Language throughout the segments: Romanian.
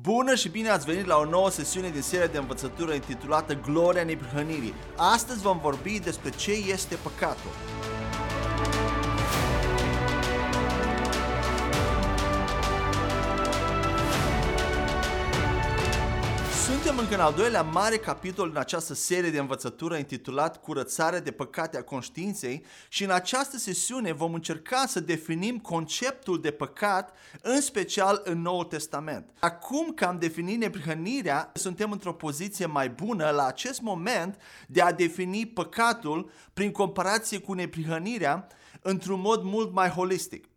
Bună și bine ați venit la o nouă sesiune din seria de învățătură intitulată Gloria neprihănirii. Astăzi vom vorbi despre ce este păcatul. Suntem încă în al doilea mare capitol în această serie de învățătură intitulat Curățarea de păcate a conștiinței și în această sesiune vom încerca să definim conceptul de păcat, în special în Noul Testament. Acum că am definit neprihănirea, suntem într-o poziție mai bună la acest moment de a defini păcatul prin comparație cu neprihănirea într-un mod mult mai holistic.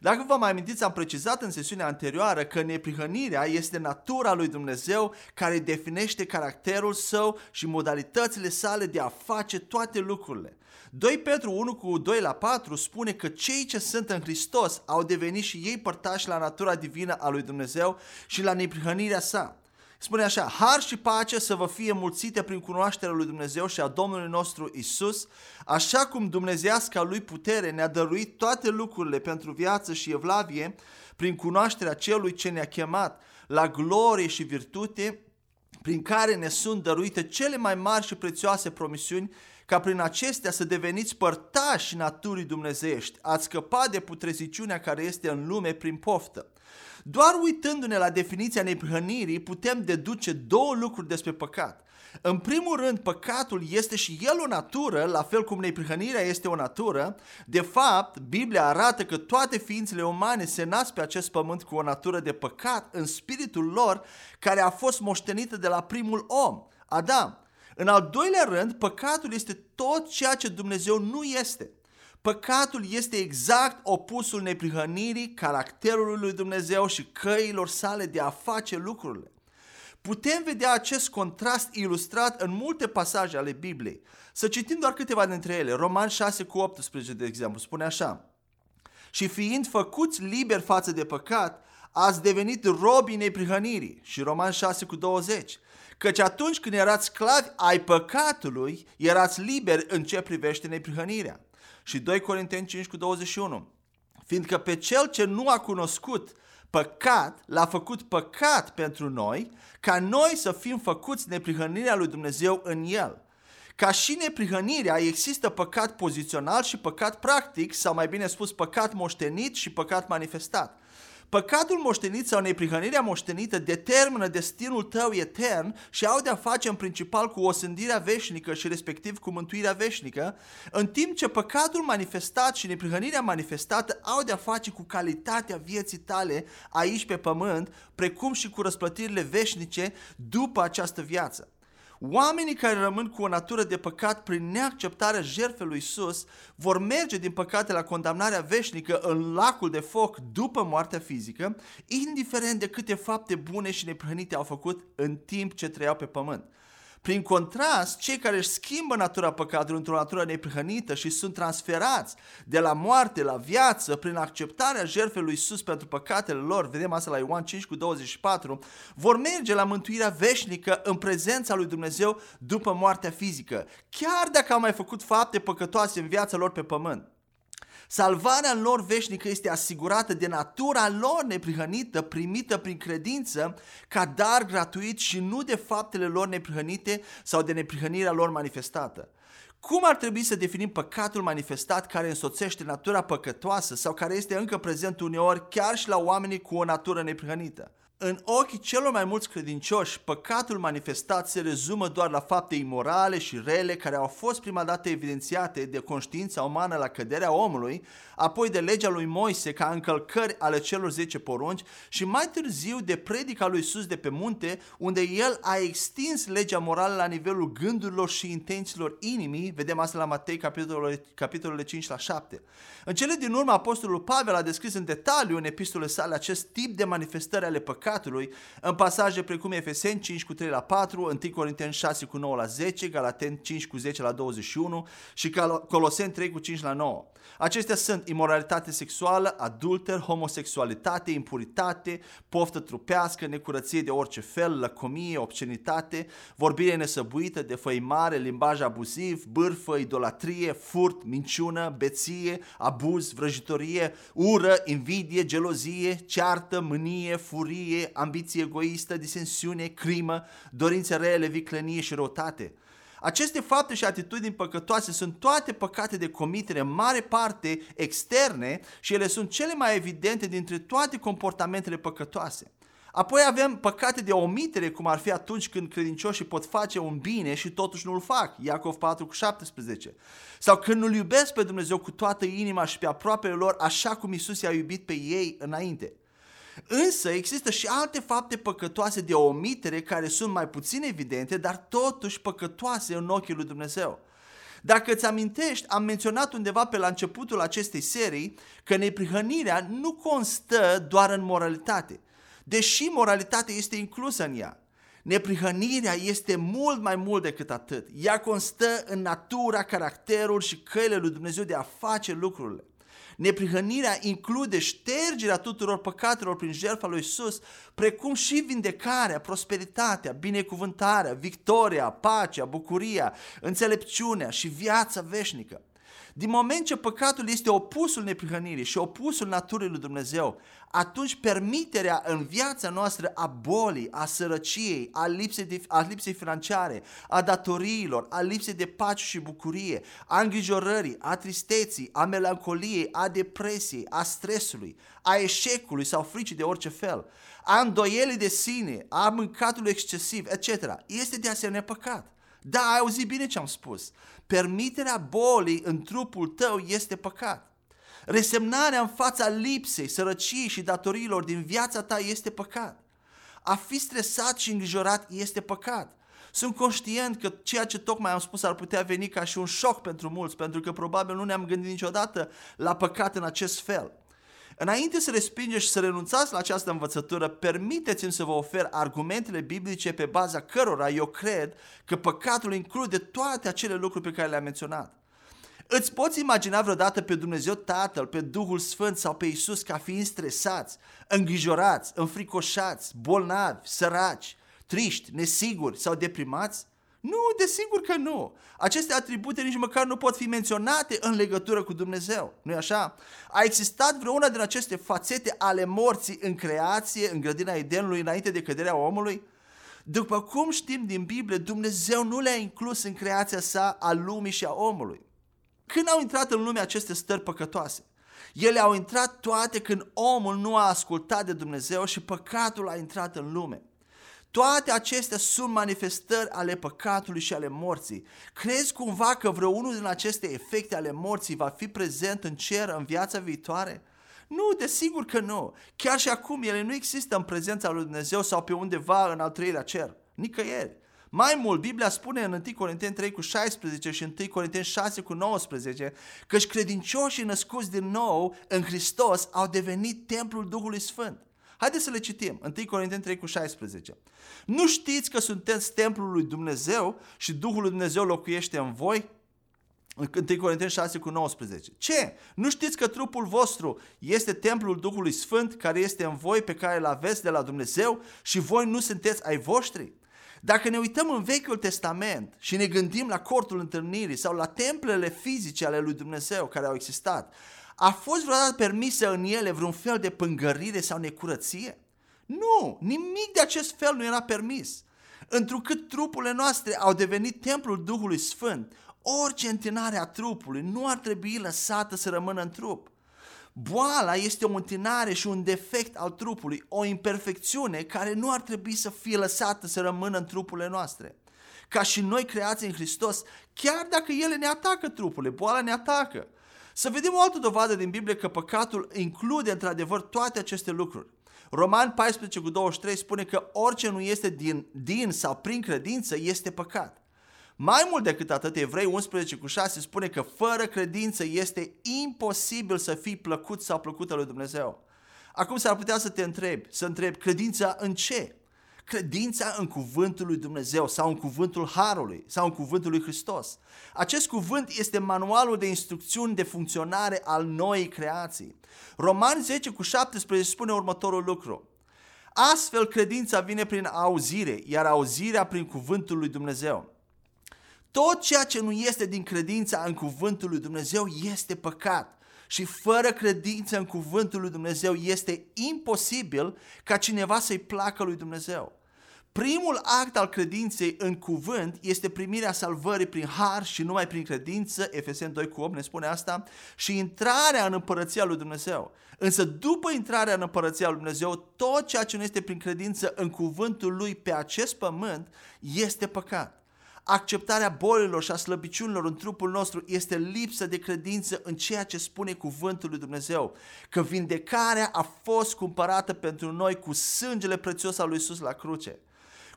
Dacă vă mai amintiți, am precizat în sesiunea anterioară că neprihănirea este natura lui Dumnezeu care definește caracterul său și modalitățile sale de a face toate lucrurile. 2 Petru 1 cu 2 la 4 spune că cei ce sunt în Hristos au devenit și ei părtași la natura divină a lui Dumnezeu și la neprihănirea sa. Spune așa, har și pace să vă fie mulțite prin cunoașterea lui Dumnezeu și a Domnului nostru Isus, așa cum dumnezeasca lui putere ne-a dăruit toate lucrurile pentru viață și evlavie, prin cunoașterea celui ce ne-a chemat la glorie și virtute, prin care ne sunt dăruite cele mai mari și prețioase promisiuni, ca prin acestea să deveniți părtași naturii dumnezeiești, ați scăpat de putreziciunea care este în lume prin poftă. Doar uitându-ne la definiția neprihănirii putem deduce două lucruri despre păcat. În primul rând, păcatul este și el o natură, la fel cum neprihănirea este o natură. De fapt, Biblia arată că toate ființele umane se nasc pe acest pământ cu o natură de păcat în spiritul lor, care a fost moștenită de la primul om, Adam. În al doilea rând, păcatul este tot ceea ce Dumnezeu nu este. Păcatul este exact opusul neprihănirii, caracterului lui Dumnezeu și căilor sale de a face lucrurile. Putem vedea acest contrast ilustrat în multe pasaje ale Bibliei. Să citim doar câteva dintre ele. Roman 6 cu 18, de exemplu, spune așa. Și fiind făcuți liberi față de păcat, ați devenit robii neprihănirii. Și Roman 6 cu 20. Căci atunci când erați sclavi ai păcatului, erați liberi în ce privește neprihănirea. Și 2 Corinteni 5 cu 21. Fiindcă pe cel ce nu a cunoscut păcat, l-a făcut păcat pentru noi, ca noi să fim făcuți neprihănirea lui Dumnezeu în el. Ca și neprihănirea, există păcat pozițional și păcat practic, sau mai bine spus, păcat moștenit și păcat manifestat. Păcatul moștenit sau neprihănirea moștenită determină destinul tău etern și au de-a face în principal cu osândirea veșnică și respectiv cu mântuirea veșnică, în timp ce păcatul manifestat și neprihănirea manifestată au de-a face cu calitatea vieții tale aici pe pământ, precum și cu răsplătirile veșnice după această viață. Oamenii care rămân cu o natură de păcat prin neacceptarea jertfei lui Isus vor merge din păcate la condamnarea veșnică în lacul de foc după moartea fizică, indiferent de câte fapte bune și neprănite au făcut în timp ce trăiau pe pământ. Prin contrast, cei care își schimbă natura păcatului într-o natură neprihănită și sunt transferați de la moarte la viață prin acceptarea jertfei lui Iisus pentru păcatele lor, vedem asta la Ioan 5 cu 24, vor merge la mântuirea veșnică în prezența lui Dumnezeu după moartea fizică, chiar dacă au mai făcut fapte păcătoase în viața lor pe pământ. Salvarea lor veșnică este asigurată de natura lor neprihănită, primită prin credință, ca dar gratuit și nu de faptele lor neprihănite sau de neprihănirea lor manifestată. Cum ar trebui să definim păcatul manifestat care însoțește natura păcătoasă sau care este încă prezent uneori chiar și la oamenii cu o natură neprihănită? În ochii celor mai mulți credincioși, păcatul manifestat se rezumă doar la fapte imorale și rele care au fost prima dată evidențiate de conștiința umană la căderea omului, apoi de legea lui Moise ca încălcări ale celor 10 porunci și mai târziu de predica lui Iisus de pe munte, unde el a extins legea morală la nivelul gândurilor și intențiilor inimii, vedem asta la Matei capitolele, capitolele 5 la 7. În cele din urmă, Apostolul Pavel a descris în detaliu în epistolele sale acest tip de manifestări ale păcatului în pasaje precum Efeseni 5 cu 3 la 4, 1 Corinteni 6 cu 9 la 10, Galateni 5 cu 10 la 21 și Coloseni 3 cu 5 la 9. Acestea sunt imoralitate sexuală, adulter, homosexualitate, impuritate, poftă trupească, necurăție de orice fel, lăcomie, obscenitate, vorbire nesăbuită, defăimare, limbaj abuziv, bârfă, idolatrie, furt, minciună, beție, abuz, vrăjitorie, ură, invidie, gelozie, ceartă, mânie, furie, ambiție egoistă, disensiune, crimă, dorințe rele, viclenie și răutate. Aceste fapte și atitudini păcătoase sunt toate păcate de comitere, în mare parte externe și ele sunt cele mai evidente dintre toate comportamentele păcătoase. Apoi avem păcate de omitere, cum ar fi atunci când credincioșii pot face un bine și totuși nu-l fac, Iacov 4 cu 17. Sau când nu-L iubesc pe Dumnezeu cu toată inima și pe aproapele lor, așa cum Isus i-a iubit pe ei înainte. Însă există și alte fapte păcătoase de omitere care sunt mai puțin evidente, dar totuși păcătoase în ochii lui Dumnezeu. Dacă îți amintești, am menționat undeva pe la începutul acestei serii că neprihănirea nu constă doar în moralitate, deși moralitatea este inclusă în ea. Neprihănirea este mult mai mult decât atât. Ea constă în natura, caracterul și căile lui Dumnezeu de a face lucrurile. Neprihănirea include ștergerea tuturor păcatelor prin jertfa lui Isus, precum și vindecarea, prosperitatea, binecuvântarea, victoria, pacea, bucuria, înțelepciunea și viața veșnică. Din moment ce păcatul este opusul neprihănirii și opusul naturii lui Dumnezeu, atunci permiterea în viața noastră a bolii, a sărăciei, a lipsei, de, a lipsei financiare, a datoriilor, a lipsei de pace și bucurie, a îngrijorării, a tristeții, a melancoliei, a depresiei, a stresului, a eșecului sau fricii de orice fel, a îndoielii de sine, a mâncatului excesiv, etc. Este de asemenea păcat. Da, ai auzit bine ce am spus. Permiterea bolii în trupul tău este păcat. Resemnarea în fața lipsei, sărăciei și datoriilor din viața ta este păcat. A fi stresat și îngrijorat este păcat. Sunt conștient că ceea ce tocmai am spus ar putea veni ca și un șoc pentru mulți, pentru că probabil nu ne-am gândit niciodată la păcat în acest fel. Înainte să respingeți și să renunțați la această învățătură, permiteți-mi să vă ofer argumentele biblice pe baza cărora eu cred că păcatul include toate acele lucruri pe care le-am menționat. Îți poți imagina vreodată pe Dumnezeu Tatăl, pe Duhul Sfânt sau pe Isus ca fiind stresați, îngrijorați, înfricoșați, bolnavi, săraci, triști, nesiguri sau deprimați? Nu, desigur că nu. Aceste atribute nici măcar nu pot fi menționate în legătură cu Dumnezeu. nu așa? A existat vreuna din aceste fațete ale morții în creație, în grădina Edenului, înainte de căderea omului? După cum știm din Biblie, Dumnezeu nu le-a inclus în creația sa a lumii și a omului. Când au intrat în lume aceste stări păcătoase? Ele au intrat toate când omul nu a ascultat de Dumnezeu și păcatul a intrat în lume. Toate acestea sunt manifestări ale păcatului și ale morții. Crezi cumva că vreunul din aceste efecte ale morții va fi prezent în cer în viața viitoare? Nu, desigur că nu. Chiar și acum ele nu există în prezența lui Dumnezeu sau pe undeva în al treilea cer. Nicăieri. Mai mult, Biblia spune în 1 Corinteni 3 cu 16 și 1 Corinteni 6 cu 19 că credincioșii născuți din nou în Hristos au devenit templul Duhului Sfânt. Haideți să le citim. 1 Corinteni 3 cu 16. Nu știți că sunteți templul lui Dumnezeu și Duhul lui Dumnezeu locuiește în voi? 1 Corinteni 6 cu 19. Ce? Nu știți că trupul vostru este templul Duhului Sfânt care este în voi pe care îl aveți de la Dumnezeu și voi nu sunteți ai voștri? Dacă ne uităm în Vechiul Testament și ne gândim la cortul întâlnirii sau la templele fizice ale lui Dumnezeu care au existat, a fost vreodată permisă în ele vreun fel de pângărire sau necurăție? Nu, nimic de acest fel nu era permis. Întrucât trupurile noastre au devenit templul Duhului Sfânt, orice întinare a trupului nu ar trebui lăsată să rămână în trup. Boala este o întinare și un defect al trupului, o imperfecțiune care nu ar trebui să fie lăsată să rămână în trupurile noastre. Ca și noi creați în Hristos, chiar dacă ele ne atacă trupurile, boala ne atacă. Să vedem o altă dovadă din Biblie că păcatul include într-adevăr toate aceste lucruri. Roman 14 cu 23 spune că orice nu este din, din sau prin credință este păcat. Mai mult decât atât, Evrei 11 cu 6 spune că fără credință este imposibil să fii plăcut sau plăcută lui Dumnezeu. Acum s-ar putea să te întrebi, să întrebi, credința în ce? Credința în cuvântul lui Dumnezeu sau în cuvântul Harului sau în cuvântul lui Hristos. Acest cuvânt este manualul de instrucțiuni de funcționare al noii creații. Roman 10 cu 17 spune următorul lucru. Astfel, credința vine prin auzire, iar auzirea prin cuvântul lui Dumnezeu. Tot ceea ce nu este din credința în cuvântul lui Dumnezeu este păcat. Și fără credință în cuvântul lui Dumnezeu este imposibil ca cineva să-i placă lui Dumnezeu. Primul act al credinței în cuvânt este primirea salvării prin har și numai prin credință, Efeseni 2 cu 8 ne spune asta, și intrarea în împărăția lui Dumnezeu. Însă după intrarea în împărăția lui Dumnezeu, tot ceea ce nu este prin credință în cuvântul lui pe acest pământ este păcat acceptarea bolilor și a slăbiciunilor în trupul nostru este lipsă de credință în ceea ce spune cuvântul lui Dumnezeu, că vindecarea a fost cumpărată pentru noi cu sângele prețios al lui Iisus la cruce.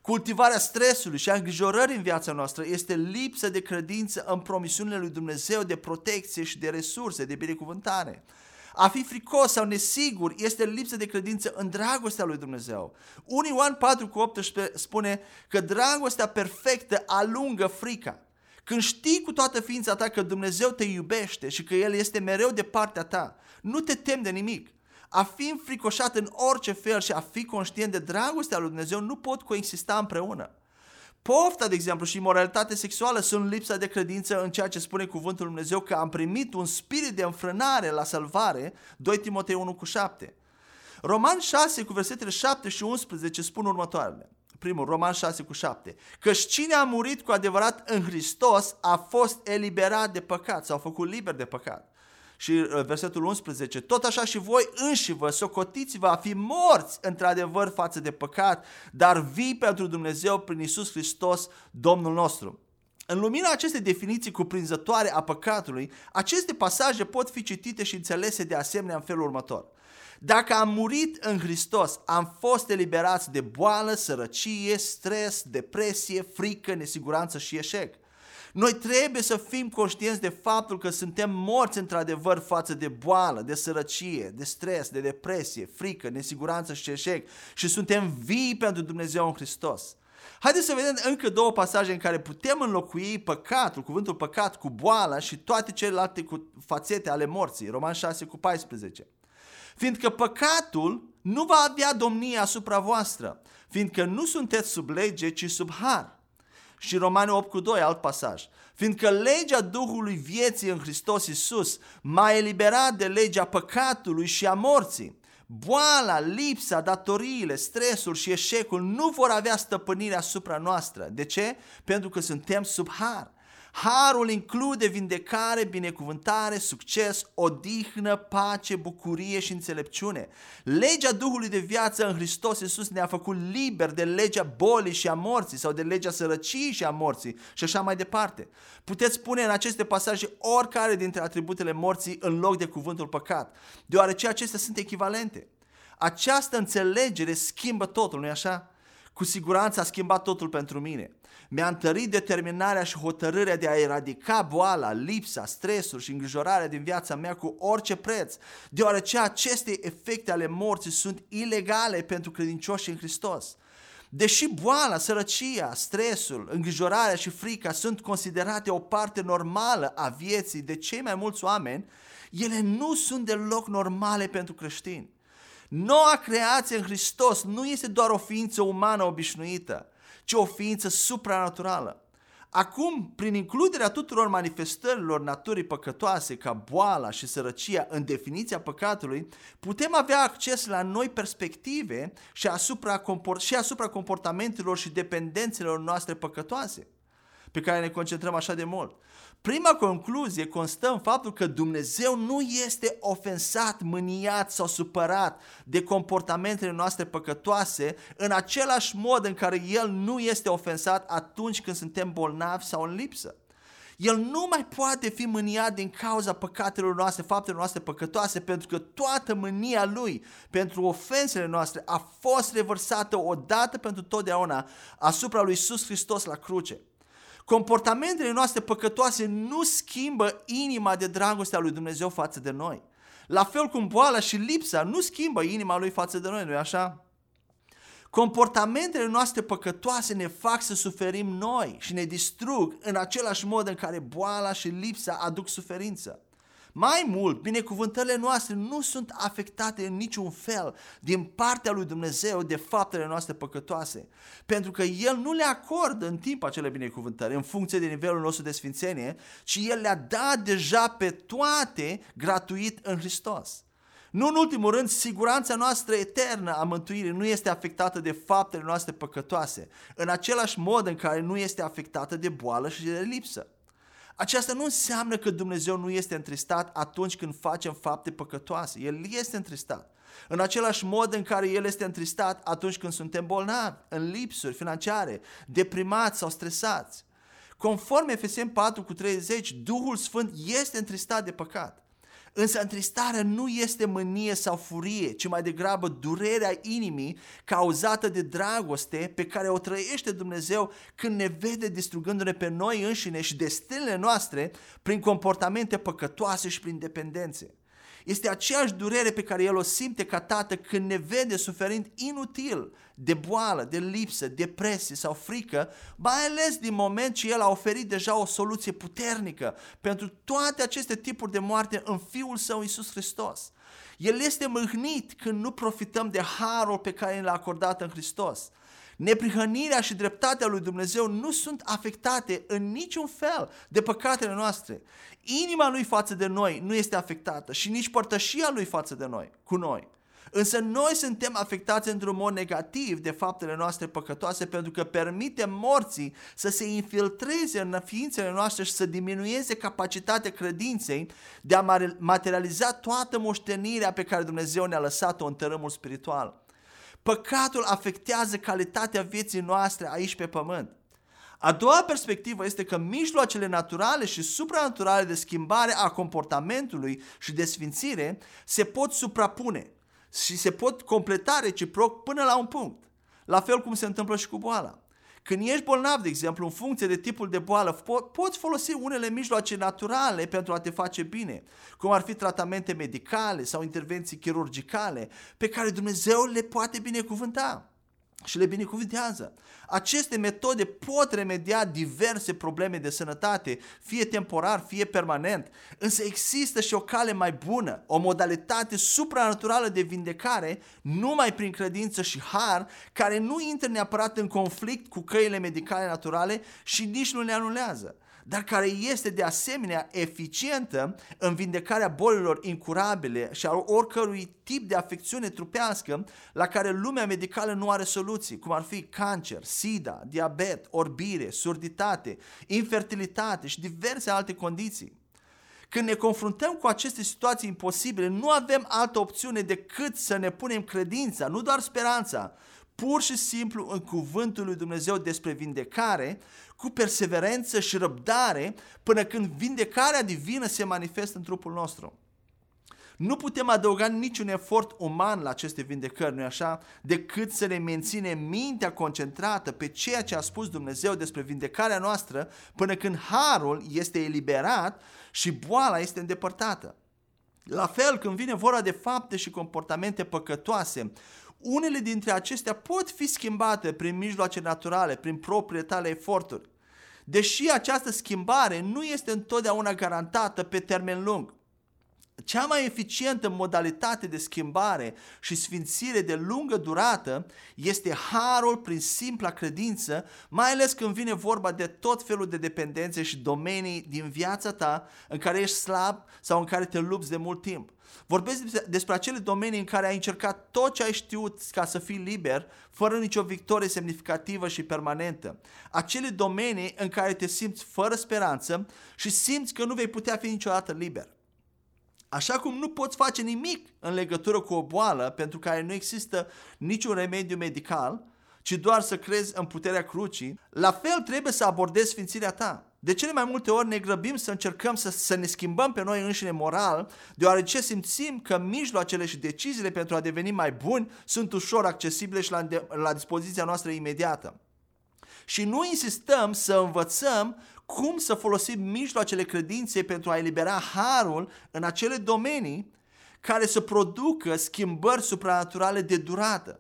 Cultivarea stresului și a îngrijorării în viața noastră este lipsă de credință în promisiunile lui Dumnezeu de protecție și de resurse, de binecuvântare. A fi fricos sau nesigur este lipsă de credință în dragostea lui Dumnezeu. 1 Ioan 4 cu 18 spune că dragostea perfectă alungă frica. Când știi cu toată ființa ta că Dumnezeu te iubește și că El este mereu de partea ta, nu te temi de nimic. A fi înfricoșat în orice fel și a fi conștient de dragostea lui Dumnezeu nu pot coexista împreună. Pofta, de exemplu, și moralitatea sexuală sunt lipsa de credință în ceea ce spune cuvântul Lui Dumnezeu că am primit un spirit de înfrânare la salvare, 2 Timotei 1 cu 7. Roman 6 cu versetele 7 și 11 spun următoarele. Primul, Roman 6 cu 7. Căci cine a murit cu adevărat în Hristos a fost eliberat de păcat sau a făcut liber de păcat și uh, versetul 11, tot așa și voi înși vă socotiți-vă a fi morți într-adevăr față de păcat, dar vii pentru Dumnezeu prin Isus Hristos, Domnul nostru. În lumina acestei definiții cuprinzătoare a păcatului, aceste pasaje pot fi citite și înțelese de asemenea în felul următor. Dacă am murit în Hristos, am fost eliberați de boală, sărăcie, stres, depresie, frică, nesiguranță și eșec. Noi trebuie să fim conștienți de faptul că suntem morți într-adevăr față de boală, de sărăcie, de stres, de depresie, frică, nesiguranță și eșec și suntem vii pentru Dumnezeu în Hristos. Haideți să vedem încă două pasaje în care putem înlocui păcatul, cuvântul păcat, cu boala și toate celelalte cu fațete ale morții. Roman 6 cu 14. Fiindcă păcatul nu va avea domnie asupra voastră, fiindcă nu sunteți sub lege, ci sub har și Romani 8 cu 2, alt pasaj. Fiindcă legea Duhului vieții în Hristos Iisus m-a eliberat de legea păcatului și a morții. Boala, lipsa, datoriile, stresul și eșecul nu vor avea stăpânire asupra noastră. De ce? Pentru că suntem sub har. Harul include vindecare, binecuvântare, succes, odihnă, pace, bucurie și înțelepciune. Legea Duhului de viață în Hristos Iisus ne-a făcut liber de legea bolii și a morții sau de legea sărăciei și a morții și așa mai departe. Puteți spune în aceste pasaje oricare dintre atributele morții în loc de cuvântul păcat, deoarece acestea sunt echivalente. Această înțelegere schimbă totul, nu-i așa? Cu siguranță a schimbat totul pentru mine. Mi-a întărit determinarea și hotărârea de a eradica boala, lipsa, stresul și îngrijorarea din viața mea cu orice preț, deoarece aceste efecte ale morții sunt ilegale pentru credincioși în Hristos. Deși boala, sărăcia, stresul, îngrijorarea și frica sunt considerate o parte normală a vieții de cei mai mulți oameni, ele nu sunt deloc normale pentru creștini. Noua creație în Hristos nu este doar o ființă umană obișnuită, ci o ființă supranaturală. Acum, prin includerea tuturor manifestărilor naturii păcătoase ca boala și sărăcia în definiția păcatului, putem avea acces la noi perspective și asupra, comport- și asupra comportamentelor și dependențelor noastre păcătoase pe care ne concentrăm așa de mult. Prima concluzie constă în faptul că Dumnezeu nu este ofensat, mâniat sau supărat de comportamentele noastre păcătoase în același mod în care El nu este ofensat atunci când suntem bolnavi sau în lipsă. El nu mai poate fi mâniat din cauza păcatelor noastre, faptelor noastre păcătoase, pentru că toată mânia Lui pentru ofensele noastre a fost revărsată odată pentru totdeauna asupra lui Iisus Hristos la cruce. Comportamentele noastre păcătoase nu schimbă inima de dragoste a lui Dumnezeu față de noi. La fel cum boala și lipsa nu schimbă inima lui față de noi, nu-i așa? Comportamentele noastre păcătoase ne fac să suferim noi și ne distrug în același mod în care boala și lipsa aduc suferință. Mai mult, binecuvântările noastre nu sunt afectate în niciun fel din partea lui Dumnezeu de faptele noastre păcătoase, pentru că El nu le acordă în timp acele binecuvântări în funcție de nivelul nostru de sfințenie, ci El le-a dat deja pe toate gratuit în Hristos. Nu în ultimul rând, siguranța noastră eternă a mântuirii nu este afectată de faptele noastre păcătoase, în același mod în care nu este afectată de boală și de lipsă. Aceasta nu înseamnă că Dumnezeu nu este întristat atunci când facem fapte păcătoase. El este întristat. În același mod în care El este întristat atunci când suntem bolnavi, în lipsuri financiare, deprimați sau stresați. Conform Efeseni 4 cu 30, Duhul Sfânt este întristat de păcat. Însă întristarea nu este mânie sau furie, ci mai degrabă durerea inimii cauzată de dragoste pe care o trăiește Dumnezeu când ne vede distrugându-ne pe noi înșine și destinele noastre prin comportamente păcătoase și prin dependențe. Este aceeași durere pe care el o simte ca tată când ne vede suferind inutil de boală, de lipsă, depresie sau frică, mai ales din moment ce el a oferit deja o soluție puternică pentru toate aceste tipuri de moarte în Fiul Său Iisus Hristos. El este mâhnit când nu profităm de harul pe care l-a acordat în Hristos. Neprihănirea și dreptatea lui Dumnezeu nu sunt afectate în niciun fel de păcatele noastre. Inima lui față de noi nu este afectată și nici părtășia lui față de noi, cu noi. Însă noi suntem afectați într-un mod negativ de faptele noastre păcătoase pentru că permitem morții să se infiltreze în ființele noastre și să diminueze capacitatea credinței de a materializa toată moștenirea pe care Dumnezeu ne-a lăsat-o în tărâmul spiritual. Păcatul afectează calitatea vieții noastre aici pe pământ. A doua perspectivă este că mijloacele naturale și supranaturale de schimbare a comportamentului și de sfințire se pot suprapune și se pot completa reciproc până la un punct. La fel cum se întâmplă și cu boala. Când ești bolnav, de exemplu, în funcție de tipul de boală, po- poți folosi unele mijloace naturale pentru a te face bine, cum ar fi tratamente medicale sau intervenții chirurgicale, pe care Dumnezeu le poate binecuvânta și le binecuvântează. Aceste metode pot remedia diverse probleme de sănătate, fie temporar, fie permanent, însă există și o cale mai bună, o modalitate supranaturală de vindecare, numai prin credință și har, care nu intră neapărat în conflict cu căile medicale naturale și nici nu le anulează dar care este de asemenea eficientă în vindecarea bolilor incurabile și a oricărui tip de afecțiune trupească la care lumea medicală nu are soluții, cum ar fi cancer, sida, diabet, orbire, surditate, infertilitate și diverse alte condiții. Când ne confruntăm cu aceste situații imposibile, nu avem altă opțiune decât să ne punem credința, nu doar speranța, pur și simplu în cuvântul lui Dumnezeu despre vindecare, cu perseverență și răbdare până când vindecarea divină se manifestă în trupul nostru. Nu putem adăuga niciun efort uman la aceste vindecări, nu așa? Decât să ne menținem mintea concentrată pe ceea ce a spus Dumnezeu despre vindecarea noastră până când harul este eliberat și boala este îndepărtată. La fel, când vine vorba de fapte și comportamente păcătoase, unele dintre acestea pot fi schimbate prin mijloace naturale, prin propriile tale eforturi. Deși această schimbare nu este întotdeauna garantată pe termen lung. Cea mai eficientă modalitate de schimbare și sfințire de lungă durată este harul prin simpla credință, mai ales când vine vorba de tot felul de dependențe și domenii din viața ta în care ești slab sau în care te lupți de mult timp. Vorbesc despre acele domenii în care ai încercat tot ce ai știut ca să fii liber, fără nicio victorie semnificativă și permanentă. Acele domenii în care te simți fără speranță și simți că nu vei putea fi niciodată liber. Așa cum nu poți face nimic în legătură cu o boală pentru care nu există niciun remediu medical, ci doar să crezi în puterea crucii, la fel trebuie să abordezi sfințirea ta. De cele mai multe ori ne grăbim să încercăm să, să ne schimbăm pe noi înșine moral, deoarece simțim că mijloacele și deciziile pentru a deveni mai buni sunt ușor accesibile și la, la dispoziția noastră imediată. Și nu insistăm să învățăm cum să folosim mijloacele credinței pentru a elibera harul în acele domenii care să producă schimbări supranaturale de durată.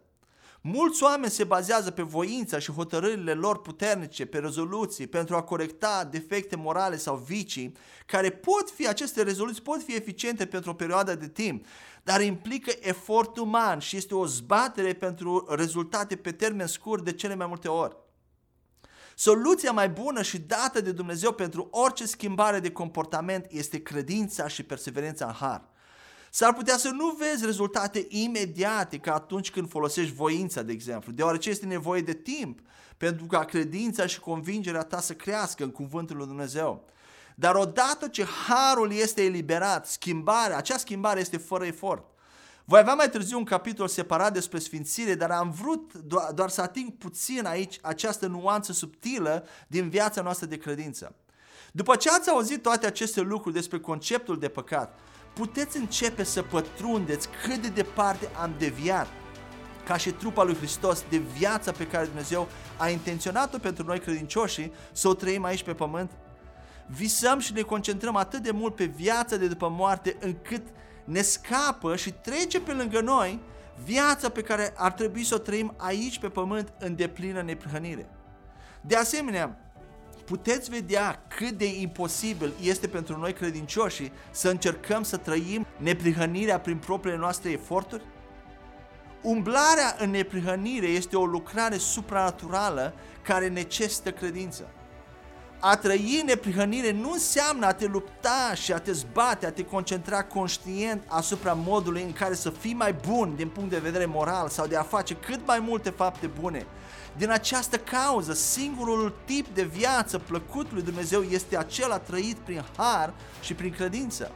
Mulți oameni se bazează pe voința și hotărârile lor puternice, pe rezoluții, pentru a corecta defecte morale sau vicii, care pot fi, aceste rezoluții pot fi eficiente pentru o perioadă de timp, dar implică efort uman și este o zbatere pentru rezultate pe termen scurt de cele mai multe ori. Soluția mai bună și dată de Dumnezeu pentru orice schimbare de comportament este credința și perseverența în har. S-ar putea să nu vezi rezultate imediate ca atunci când folosești voința, de exemplu, deoarece este nevoie de timp pentru ca credința și convingerea ta să crească în cuvântul lui Dumnezeu. Dar odată ce harul este eliberat, schimbarea, acea schimbare este fără efort. Voi avea mai târziu un capitol separat despre sfințire, dar am vrut doar, doar să ating puțin aici această nuanță subtilă din viața noastră de credință. După ce ați auzit toate aceste lucruri despre conceptul de păcat, puteți începe să pătrundeți cât de departe am deviat ca și trupa lui Hristos de viața pe care Dumnezeu a intenționat-o pentru noi credincioșii să o trăim aici pe pământ? Visăm și ne concentrăm atât de mult pe viața de după moarte încât ne scapă și trece pe lângă noi viața pe care ar trebui să o trăim aici pe pământ în deplină neprihănire. De asemenea, puteți vedea cât de imposibil este pentru noi credincioși să încercăm să trăim neprihănirea prin propriile noastre eforturi? Umblarea în neprihănire este o lucrare supranaturală care necesită credință. A trăi neprihănire nu înseamnă a te lupta și a te zbate, a te concentra conștient asupra modului în care să fii mai bun din punct de vedere moral sau de a face cât mai multe fapte bune. Din această cauză, singurul tip de viață plăcut lui Dumnezeu este acela trăit prin har și prin credință.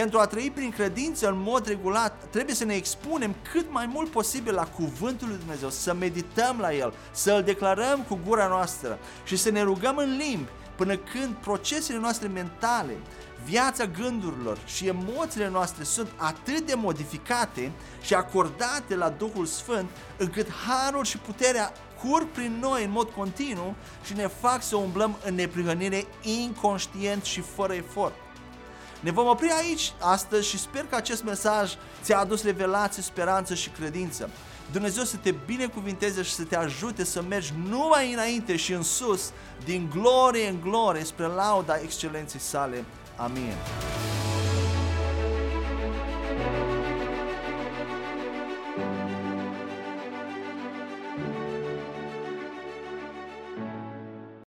Pentru a trăi prin credință în mod regulat, trebuie să ne expunem cât mai mult posibil la cuvântul lui Dumnezeu, să medităm la el, să îl declarăm cu gura noastră și să ne rugăm în limbi până când procesele noastre mentale, viața gândurilor și emoțiile noastre sunt atât de modificate și acordate la Duhul Sfânt, încât harul și puterea curg prin noi în mod continuu și ne fac să umblăm în neprihănire inconștient și fără efort. Ne vom opri aici astăzi și sper că acest mesaj ți-a adus revelație, speranță și credință. Dumnezeu să te binecuvinteze și să te ajute să mergi numai înainte și în sus, din glorie în glorie, spre lauda excelenței sale. Amin.